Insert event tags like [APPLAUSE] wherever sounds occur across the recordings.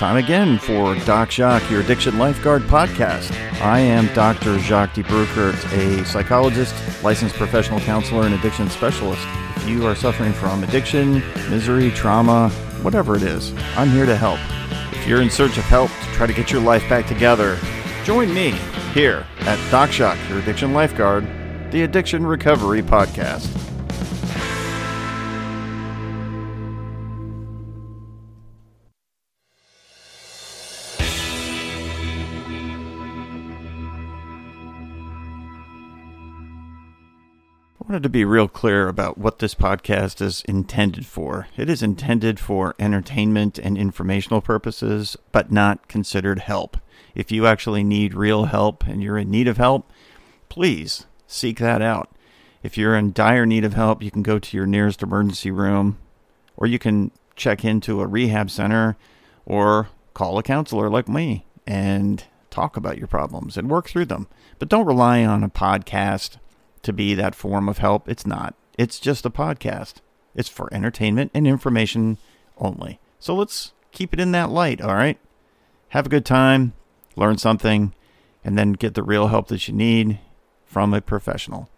time again for Doc Jacques, your addiction lifeguard podcast. I am Dr. Jacques de Bruckert, a psychologist, licensed professional counselor, and addiction specialist. If you are suffering from addiction, misery, trauma, whatever it is, I'm here to help. If you're in search of help to try to get your life back together, join me here at Doc Jacques, your addiction lifeguard, the Addiction Recovery Podcast. Wanted to be real clear about what this podcast is intended for. It is intended for entertainment and informational purposes, but not considered help. If you actually need real help and you're in need of help, please seek that out. If you're in dire need of help, you can go to your nearest emergency room, or you can check into a rehab center, or call a counselor like me and talk about your problems and work through them. But don't rely on a podcast to be that form of help. It's not. It's just a podcast. It's for entertainment and information only. So let's keep it in that light, all right? Have a good time, learn something, and then get the real help that you need from a professional.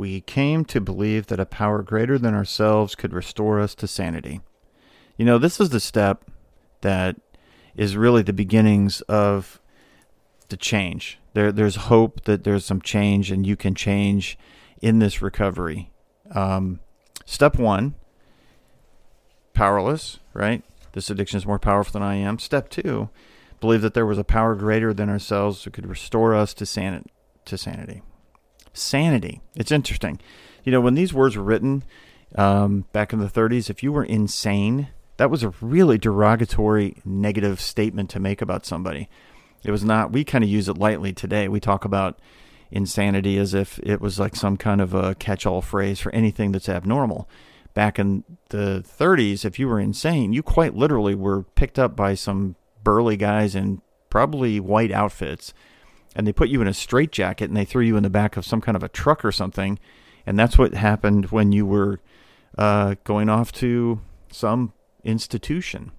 We came to believe that a power greater than ourselves could restore us to sanity. You know, this is the step that is really the beginnings of the change. There, there's hope that there's some change and you can change in this recovery. Um, step one, powerless, right? This addiction is more powerful than I am. Step two, believe that there was a power greater than ourselves who could restore us to, san- to sanity. Sanity. It's interesting. You know, when these words were written um, back in the 30s, if you were insane, that was a really derogatory, negative statement to make about somebody. It was not, we kind of use it lightly today. We talk about insanity as if it was like some kind of a catch all phrase for anything that's abnormal. Back in the 30s, if you were insane, you quite literally were picked up by some burly guys in probably white outfits and they put you in a straitjacket and they threw you in the back of some kind of a truck or something. And that's what happened when you were uh, going off to some institution,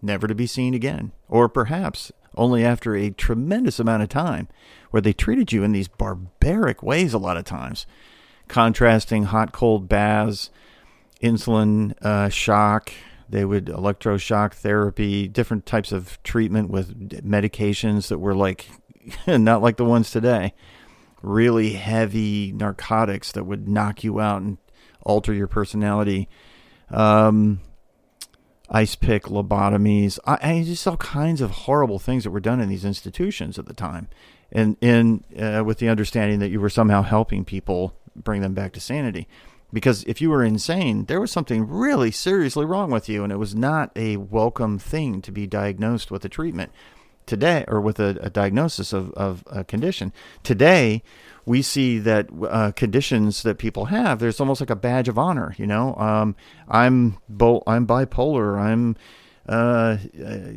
never to be seen again. Or perhaps only after a tremendous amount of time where they treated you in these barbaric ways a lot of times, contrasting hot cold baths, insulin uh, shock, they would electroshock therapy, different types of treatment with medications that were like [LAUGHS] not like the ones today. Really heavy narcotics that would knock you out and alter your personality. Um, ice pick lobotomies. I, I, just all kinds of horrible things that were done in these institutions at the time, and in uh, with the understanding that you were somehow helping people bring them back to sanity because if you were insane, there was something really seriously wrong with you, and it was not a welcome thing to be diagnosed with a treatment today or with a, a diagnosis of, of a condition. Today, we see that uh, conditions that people have, there's almost like a badge of honor. You know, um, I'm bo- I'm bipolar. I'm uh, uh,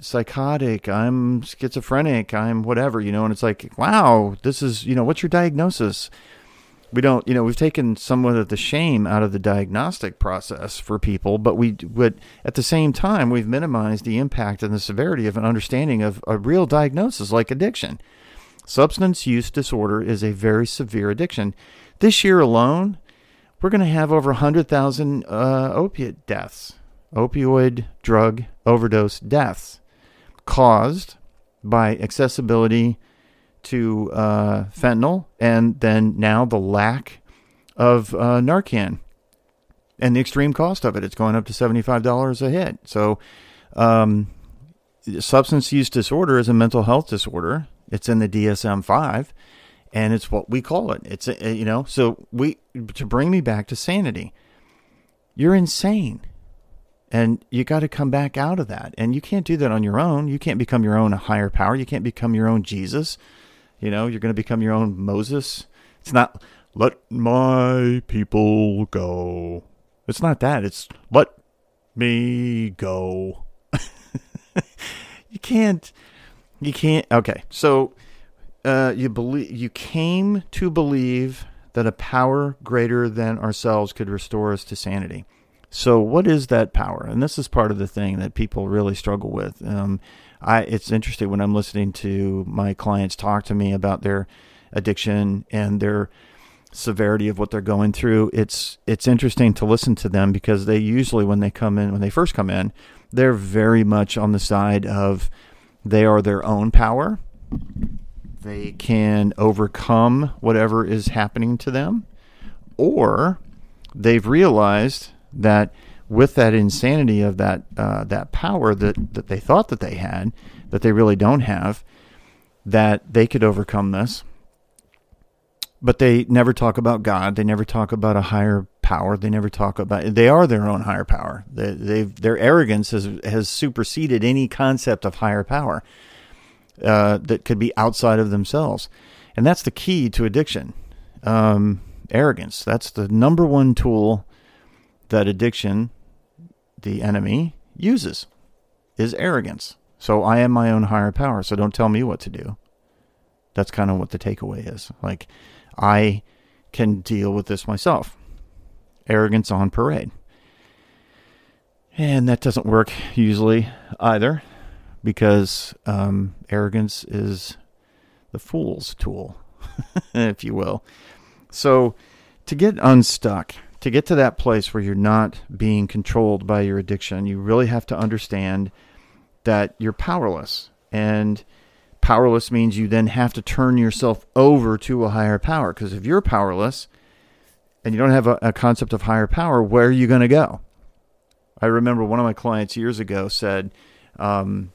psychotic. I'm schizophrenic. I'm whatever. You know, and it's like, wow, this is you know, what's your diagnosis? We don't you know we've taken somewhat of the shame out of the diagnostic process for people but we would at the same time we've minimized the impact and the severity of an understanding of a real diagnosis like addiction. Substance use disorder is a very severe addiction. This year alone we're going to have over 100000 uh, opiate deaths opioid drug overdose deaths caused by accessibility to uh, fentanyl, and then now the lack of uh, Narcan and the extreme cost of it. It's going up to $75 a hit. So, um, substance use disorder is a mental health disorder. It's in the DSM 5, and it's what we call it. It's, a, you know, so we, to bring me back to sanity, you're insane. And you got to come back out of that. And you can't do that on your own. You can't become your own higher power. You can't become your own Jesus. You know, you're going to become your own Moses. It's not let my people go. It's not that. It's let me go. [LAUGHS] you can't You can't. Okay, so uh, you believe you came to believe that a power greater than ourselves could restore us to sanity. So, what is that power? And this is part of the thing that people really struggle with. Um, I it's interesting when I'm listening to my clients talk to me about their addiction and their severity of what they're going through. It's it's interesting to listen to them because they usually when they come in when they first come in, they're very much on the side of they are their own power. They can overcome whatever is happening to them or they've realized that with that insanity of that uh, that power that that they thought that they had, that they really don't have, that they could overcome this. But they never talk about God. They never talk about a higher power. They never talk about. They are their own higher power. They, they've their arrogance has has superseded any concept of higher power uh, that could be outside of themselves, and that's the key to addiction. Um, arrogance. That's the number one tool that addiction the enemy uses is arrogance. So I am my own higher power, so don't tell me what to do. That's kind of what the takeaway is. Like, I can deal with this myself. Arrogance on parade. And that doesn't work usually either because um, arrogance is the fool's tool, [LAUGHS] if you will. So, to get unstuck, to get to that place where you're not being controlled by your addiction, you really have to understand that you're powerless. And powerless means you then have to turn yourself over to a higher power. Because if you're powerless and you don't have a, a concept of higher power, where are you going to go? I remember one of my clients years ago said um,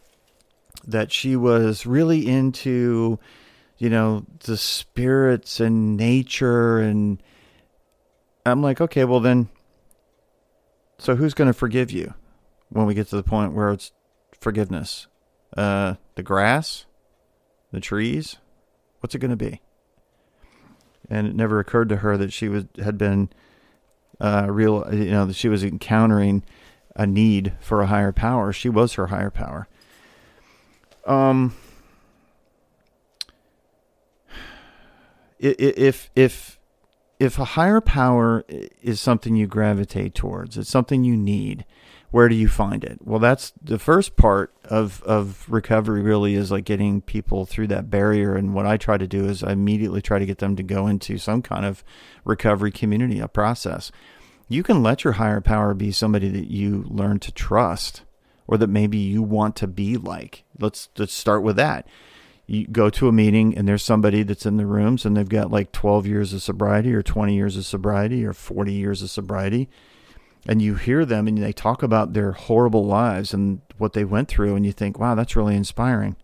that she was really into, you know, the spirits and nature and I'm like, okay, well then, so who's going to forgive you when we get to the point where it's forgiveness? Uh, the grass, the trees, what's it going to be? And it never occurred to her that she was had been uh, real, you know, that she was encountering a need for a higher power. She was her higher power. Um, if if if a higher power is something you gravitate towards, it's something you need, where do you find it? Well, that's the first part of, of recovery, really, is like getting people through that barrier. And what I try to do is I immediately try to get them to go into some kind of recovery community, a process. You can let your higher power be somebody that you learn to trust or that maybe you want to be like. Let's, let's start with that you go to a meeting and there's somebody that's in the rooms and they've got like 12 years of sobriety or 20 years of sobriety or 40 years of sobriety and you hear them and they talk about their horrible lives and what they went through and you think wow that's really inspiring.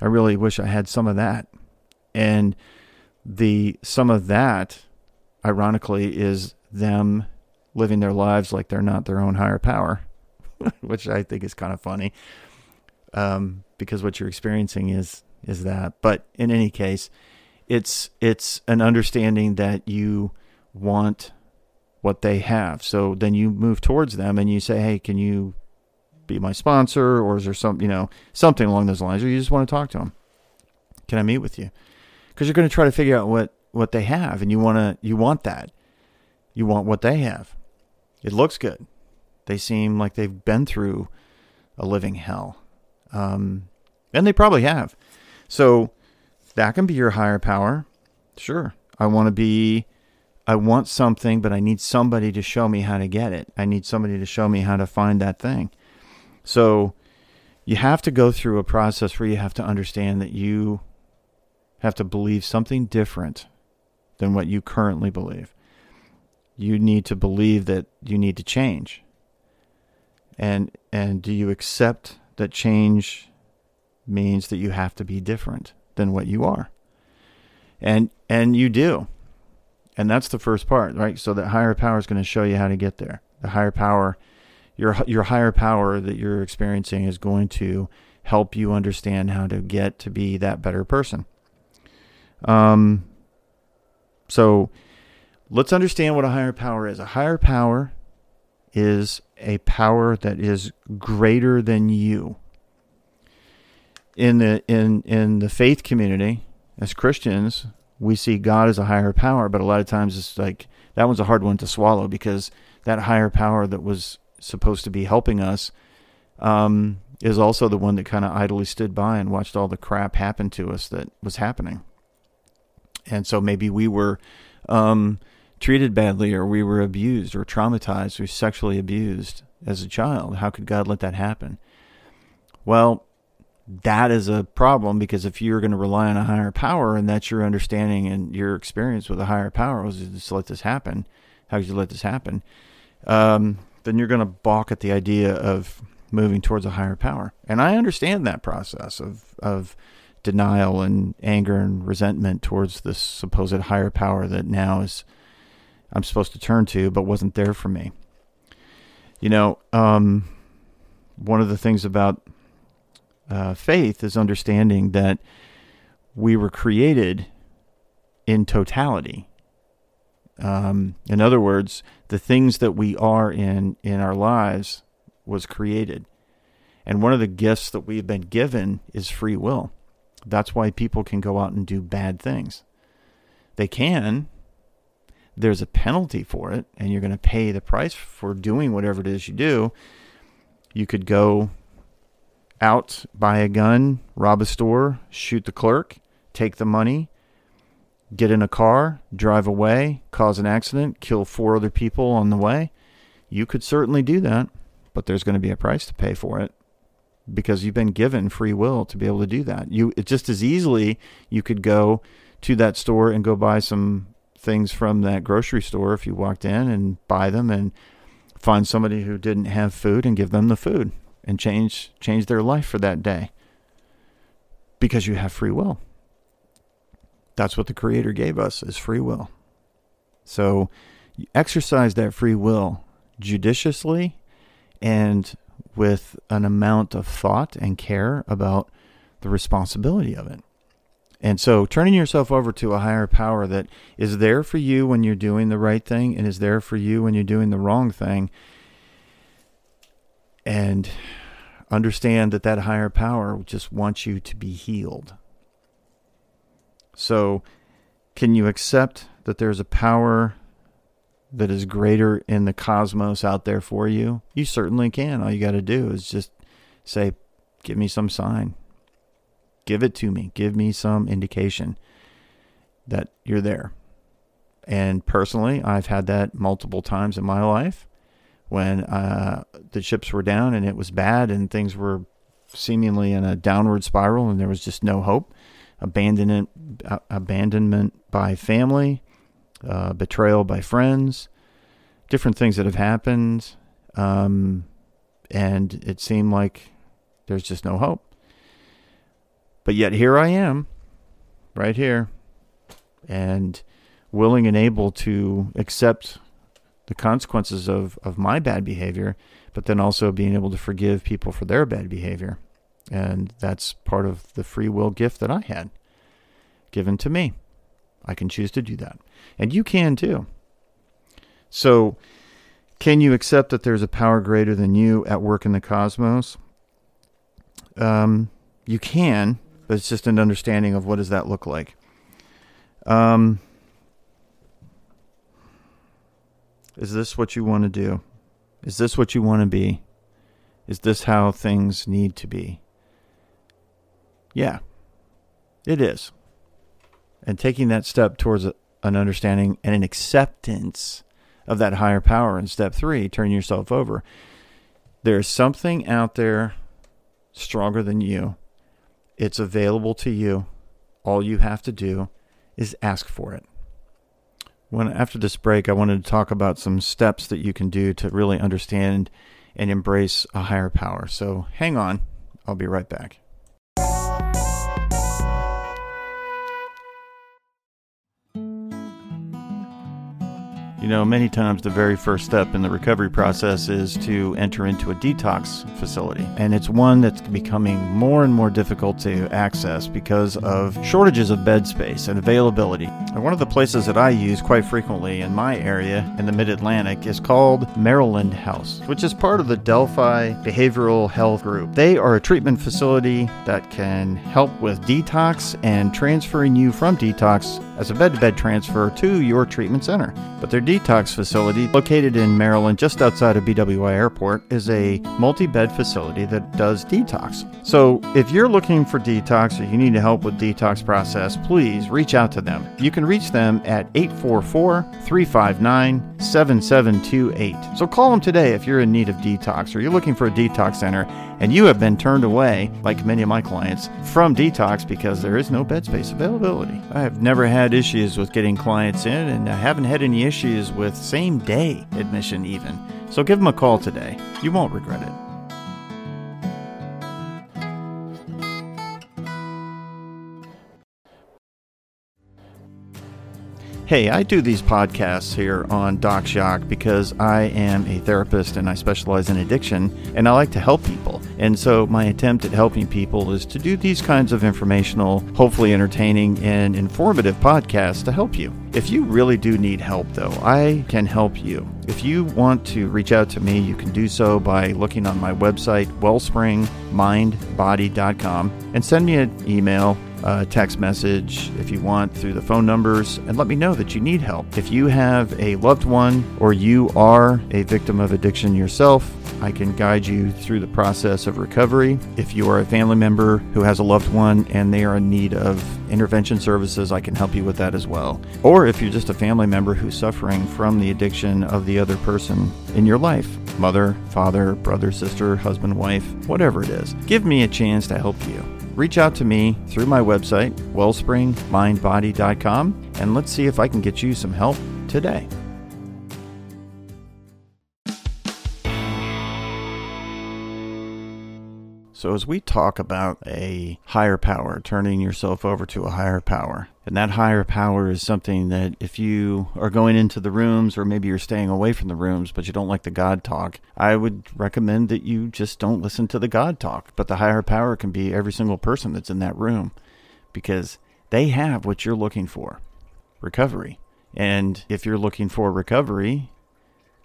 I really wish i had some of that. And the some of that ironically is them living their lives like they're not their own higher power [LAUGHS] which i think is kind of funny um, because what you're experiencing is is that. But in any case, it's it's an understanding that you want what they have. So then you move towards them and you say, "Hey, can you be my sponsor?" Or is there some, you know, something along those lines, or you just want to talk to them? Can I meet with you? Because you're going to try to figure out what what they have, and you want to you want that. You want what they have. It looks good. They seem like they've been through a living hell, um, and they probably have. So that can be your higher power. Sure. I want to be, I want something, but I need somebody to show me how to get it. I need somebody to show me how to find that thing. So you have to go through a process where you have to understand that you have to believe something different than what you currently believe. You need to believe that you need to change. And and do you accept that change means that you have to be different than what you are. And and you do. And that's the first part, right? So that higher power is going to show you how to get there. The higher power your your higher power that you're experiencing is going to help you understand how to get to be that better person. Um so let's understand what a higher power is. A higher power is a power that is greater than you in the in in the faith community as Christians, we see God as a higher power, but a lot of times it's like that one's a hard one to swallow because that higher power that was supposed to be helping us um, is also the one that kind of idly stood by and watched all the crap happen to us that was happening. And so maybe we were um, treated badly, or we were abused, or traumatized, or sexually abused as a child. How could God let that happen? Well, that is a problem because if you're going to rely on a higher power and that's your understanding and your experience with a higher power was just let this happen, how could you let this happen? Um, then you're going to balk at the idea of moving towards a higher power. And I understand that process of of denial and anger and resentment towards this supposed higher power that now is I'm supposed to turn to, but wasn't there for me. You know, um, one of the things about uh, faith is understanding that we were created in totality. Um, in other words, the things that we are in in our lives was created. And one of the gifts that we've been given is free will. That's why people can go out and do bad things. They can. There's a penalty for it, and you're going to pay the price for doing whatever it is you do. You could go out, buy a gun, rob a store, shoot the clerk, take the money, get in a car, drive away, cause an accident, kill four other people on the way. You could certainly do that, but there's going to be a price to pay for it because you've been given free will to be able to do that. You it just as easily you could go to that store and go buy some things from that grocery store if you walked in and buy them and find somebody who didn't have food and give them the food and change change their life for that day because you have free will. That's what the creator gave us is free will. So exercise that free will judiciously and with an amount of thought and care about the responsibility of it. And so turning yourself over to a higher power that is there for you when you're doing the right thing and is there for you when you're doing the wrong thing. And understand that that higher power just wants you to be healed. So, can you accept that there's a power that is greater in the cosmos out there for you, you certainly can. All you got to do is just say, Give me some sign. Give it to me. Give me some indication that you're there. And personally, I've had that multiple times in my life when uh, the chips were down and it was bad and things were seemingly in a downward spiral and there was just no hope. Abandonment, uh, abandonment by family, uh, betrayal by friends, different things that have happened. Um, and it seemed like there's just no hope. But yet here I am, right here, and willing and able to accept the consequences of, of my bad behavior, but then also being able to forgive people for their bad behavior. And that's part of the free will gift that I had given to me. I can choose to do that. And you can too. So, can you accept that there's a power greater than you at work in the cosmos? Um, you can, but it's just an understanding of what does that look like. Um, is this what you want to do? Is this what you want to be? Is this how things need to be? Yeah, it is and taking that step towards an understanding and an acceptance of that higher power in step three, turn yourself over. There's something out there stronger than you. It's available to you. All you have to do is ask for it. When after this break, I wanted to talk about some steps that you can do to really understand and embrace a higher power. So hang on, I'll be right back. You know, many times the very first step in the recovery process is to enter into a detox facility. And it's one that's becoming more and more difficult to access because of shortages of bed space and availability. And one of the places that I use quite frequently in my area in the mid Atlantic is called Maryland House, which is part of the Delphi Behavioral Health Group. They are a treatment facility that can help with detox and transferring you from detox as a bed to bed transfer to your treatment center. But their detox facility, located in Maryland just outside of BWI Airport, is a multi bed facility that does detox. So if you're looking for detox or you need help with detox process, please reach out to them. You can reach them at 844 359 7728. So call them today if you're in need of detox or you're looking for a detox center and you have been turned away, like many of my clients, from detox because there is no bed space availability. I have never had issues with getting clients in, and I haven't had any issues with same day admission, even. So give them a call today. You won't regret it. Hey, I do these podcasts here on Doc Jacques because I am a therapist and I specialize in addiction and I like to help people. And so my attempt at helping people is to do these kinds of informational, hopefully entertaining and informative podcasts to help you. If you really do need help though, I can help you. If you want to reach out to me, you can do so by looking on my website, wellspringmindbody.com, and send me an email a text message if you want through the phone numbers and let me know that you need help. If you have a loved one or you are a victim of addiction yourself, I can guide you through the process of recovery. If you are a family member who has a loved one and they are in need of intervention services, I can help you with that as well. Or if you're just a family member who's suffering from the addiction of the other person in your life mother, father, brother, sister, husband, wife, whatever it is give me a chance to help you reach out to me through my website, wellspringmindbody.com, and let's see if I can get you some help today. So, as we talk about a higher power, turning yourself over to a higher power, and that higher power is something that if you are going into the rooms or maybe you're staying away from the rooms, but you don't like the God talk, I would recommend that you just don't listen to the God talk. But the higher power can be every single person that's in that room because they have what you're looking for recovery. And if you're looking for recovery,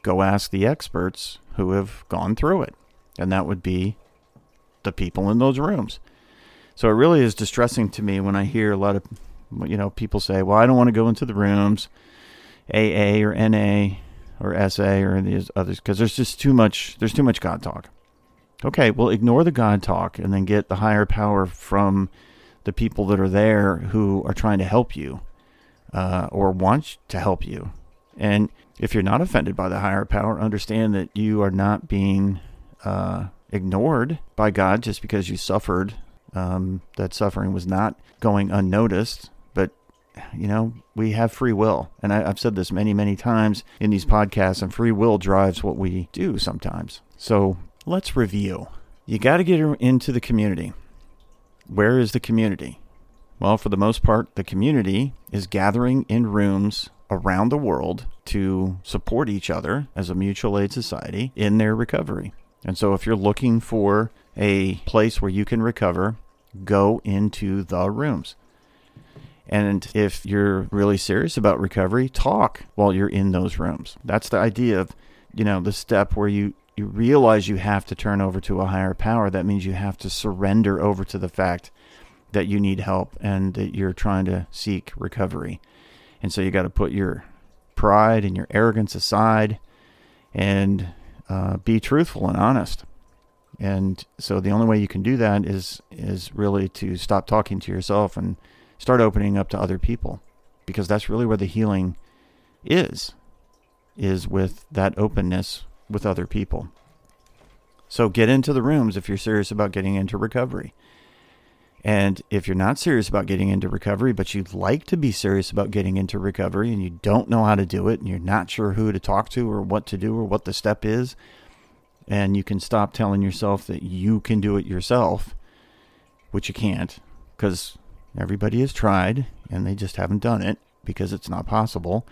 go ask the experts who have gone through it. And that would be the people in those rooms. So it really is distressing to me when I hear a lot of you know people say, "Well, I don't want to go into the rooms, AA or NA or SA or these others because there's just too much there's too much God talk." Okay, well, ignore the God talk and then get the higher power from the people that are there who are trying to help you uh, or want to help you. And if you're not offended by the higher power, understand that you are not being uh, ignored by God just because you suffered. Um, that suffering was not going unnoticed, but you know, we have free will. And I, have said this many, many times in these podcasts, and free will drives what we do sometimes. So let's review. You got to get into the community. Where is the community? Well, for the most part, the community is gathering in rooms around the world to support each other as a mutual aid society in their recovery. And so if you're looking for a place where you can recover, go into the rooms. And if you're really serious about recovery, talk while you're in those rooms. That's the idea of, you know, the step where you you realize you have to turn over to a higher power. That means you have to surrender over to the fact that you need help and that you're trying to seek recovery. And so you got to put your pride and your arrogance aside and uh, be truthful and honest. And so the only way you can do that is is really to stop talking to yourself and start opening up to other people, because that's really where the healing is, is with that openness with other people. So get into the rooms if you're serious about getting into recovery. And if you're not serious about getting into recovery, but you'd like to be serious about getting into recovery and you don't know how to do it and you're not sure who to talk to or what to do or what the step is, and you can stop telling yourself that you can do it yourself, which you can't because everybody has tried and they just haven't done it because it's not possible.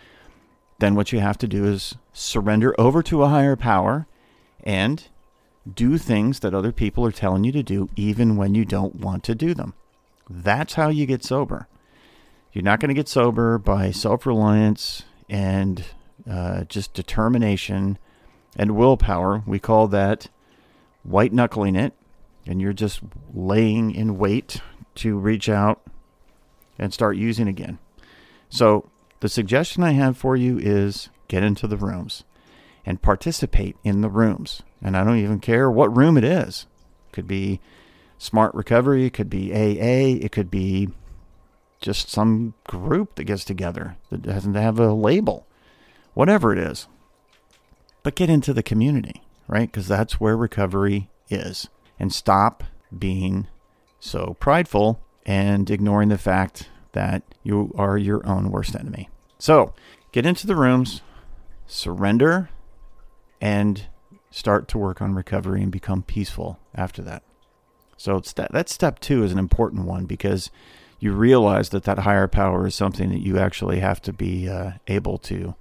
then what you have to do is surrender over to a higher power and do things that other people are telling you to do, even when you don't want to do them. That's how you get sober. You're not going to get sober by self reliance and uh, just determination and willpower. We call that white knuckling it, and you're just laying in wait to reach out and start using again. So, the suggestion I have for you is get into the rooms and participate in the rooms. And I don't even care what room it is. It could be smart recovery, it could be AA, it could be just some group that gets together that doesn't have a label, whatever it is. But get into the community, right? Because that's where recovery is. And stop being so prideful and ignoring the fact that you are your own worst enemy. So get into the rooms, surrender, and start to work on recovery and become peaceful after that. So that, that step two is an important one because you realize that that higher power is something that you actually have to be uh, able to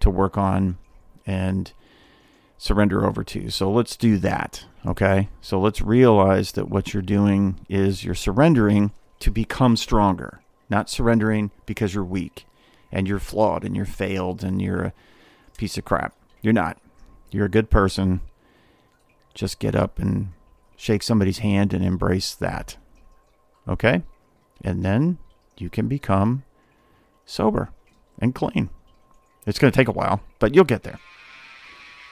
to work on and surrender over to. So let's do that. Okay. So let's realize that what you're doing is you're surrendering to become stronger, not surrendering because you're weak and you're flawed and you're failed and you're a piece of crap. You're not. You're a good person. Just get up and shake somebody's hand and embrace that. Okay? And then you can become sober and clean. It's going to take a while, but you'll get there.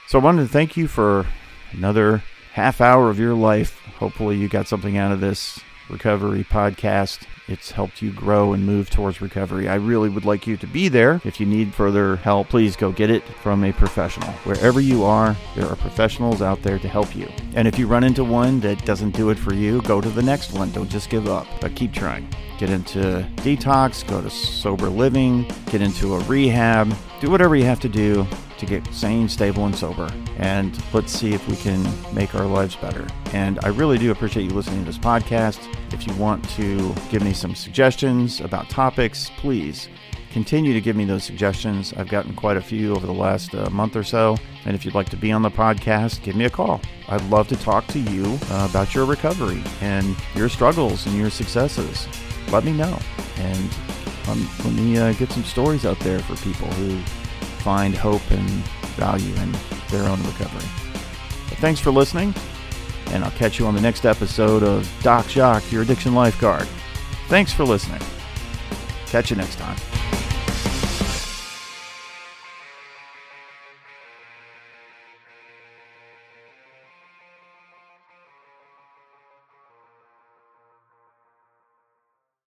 So I wanted to thank you for another half hour of your life. Hopefully, you got something out of this recovery podcast. It's helped you grow and move towards recovery. I really would like you to be there. If you need further help, please go get it from a professional. Wherever you are, there are professionals out there to help you. And if you run into one that doesn't do it for you, go to the next one. Don't just give up, but keep trying. Get into detox, go to sober living, get into a rehab, do whatever you have to do to get sane, stable, and sober. And let's see if we can make our lives better. And I really do appreciate you listening to this podcast. If you want to give me some suggestions about topics, please continue to give me those suggestions. I've gotten quite a few over the last uh, month or so. And if you'd like to be on the podcast, give me a call. I'd love to talk to you uh, about your recovery and your struggles and your successes. Let me know. And um, let me uh, get some stories out there for people who find hope and value in their own recovery. But thanks for listening, and I'll catch you on the next episode of Doc Jock, your addiction lifeguard. Thanks for listening. Catch you next time.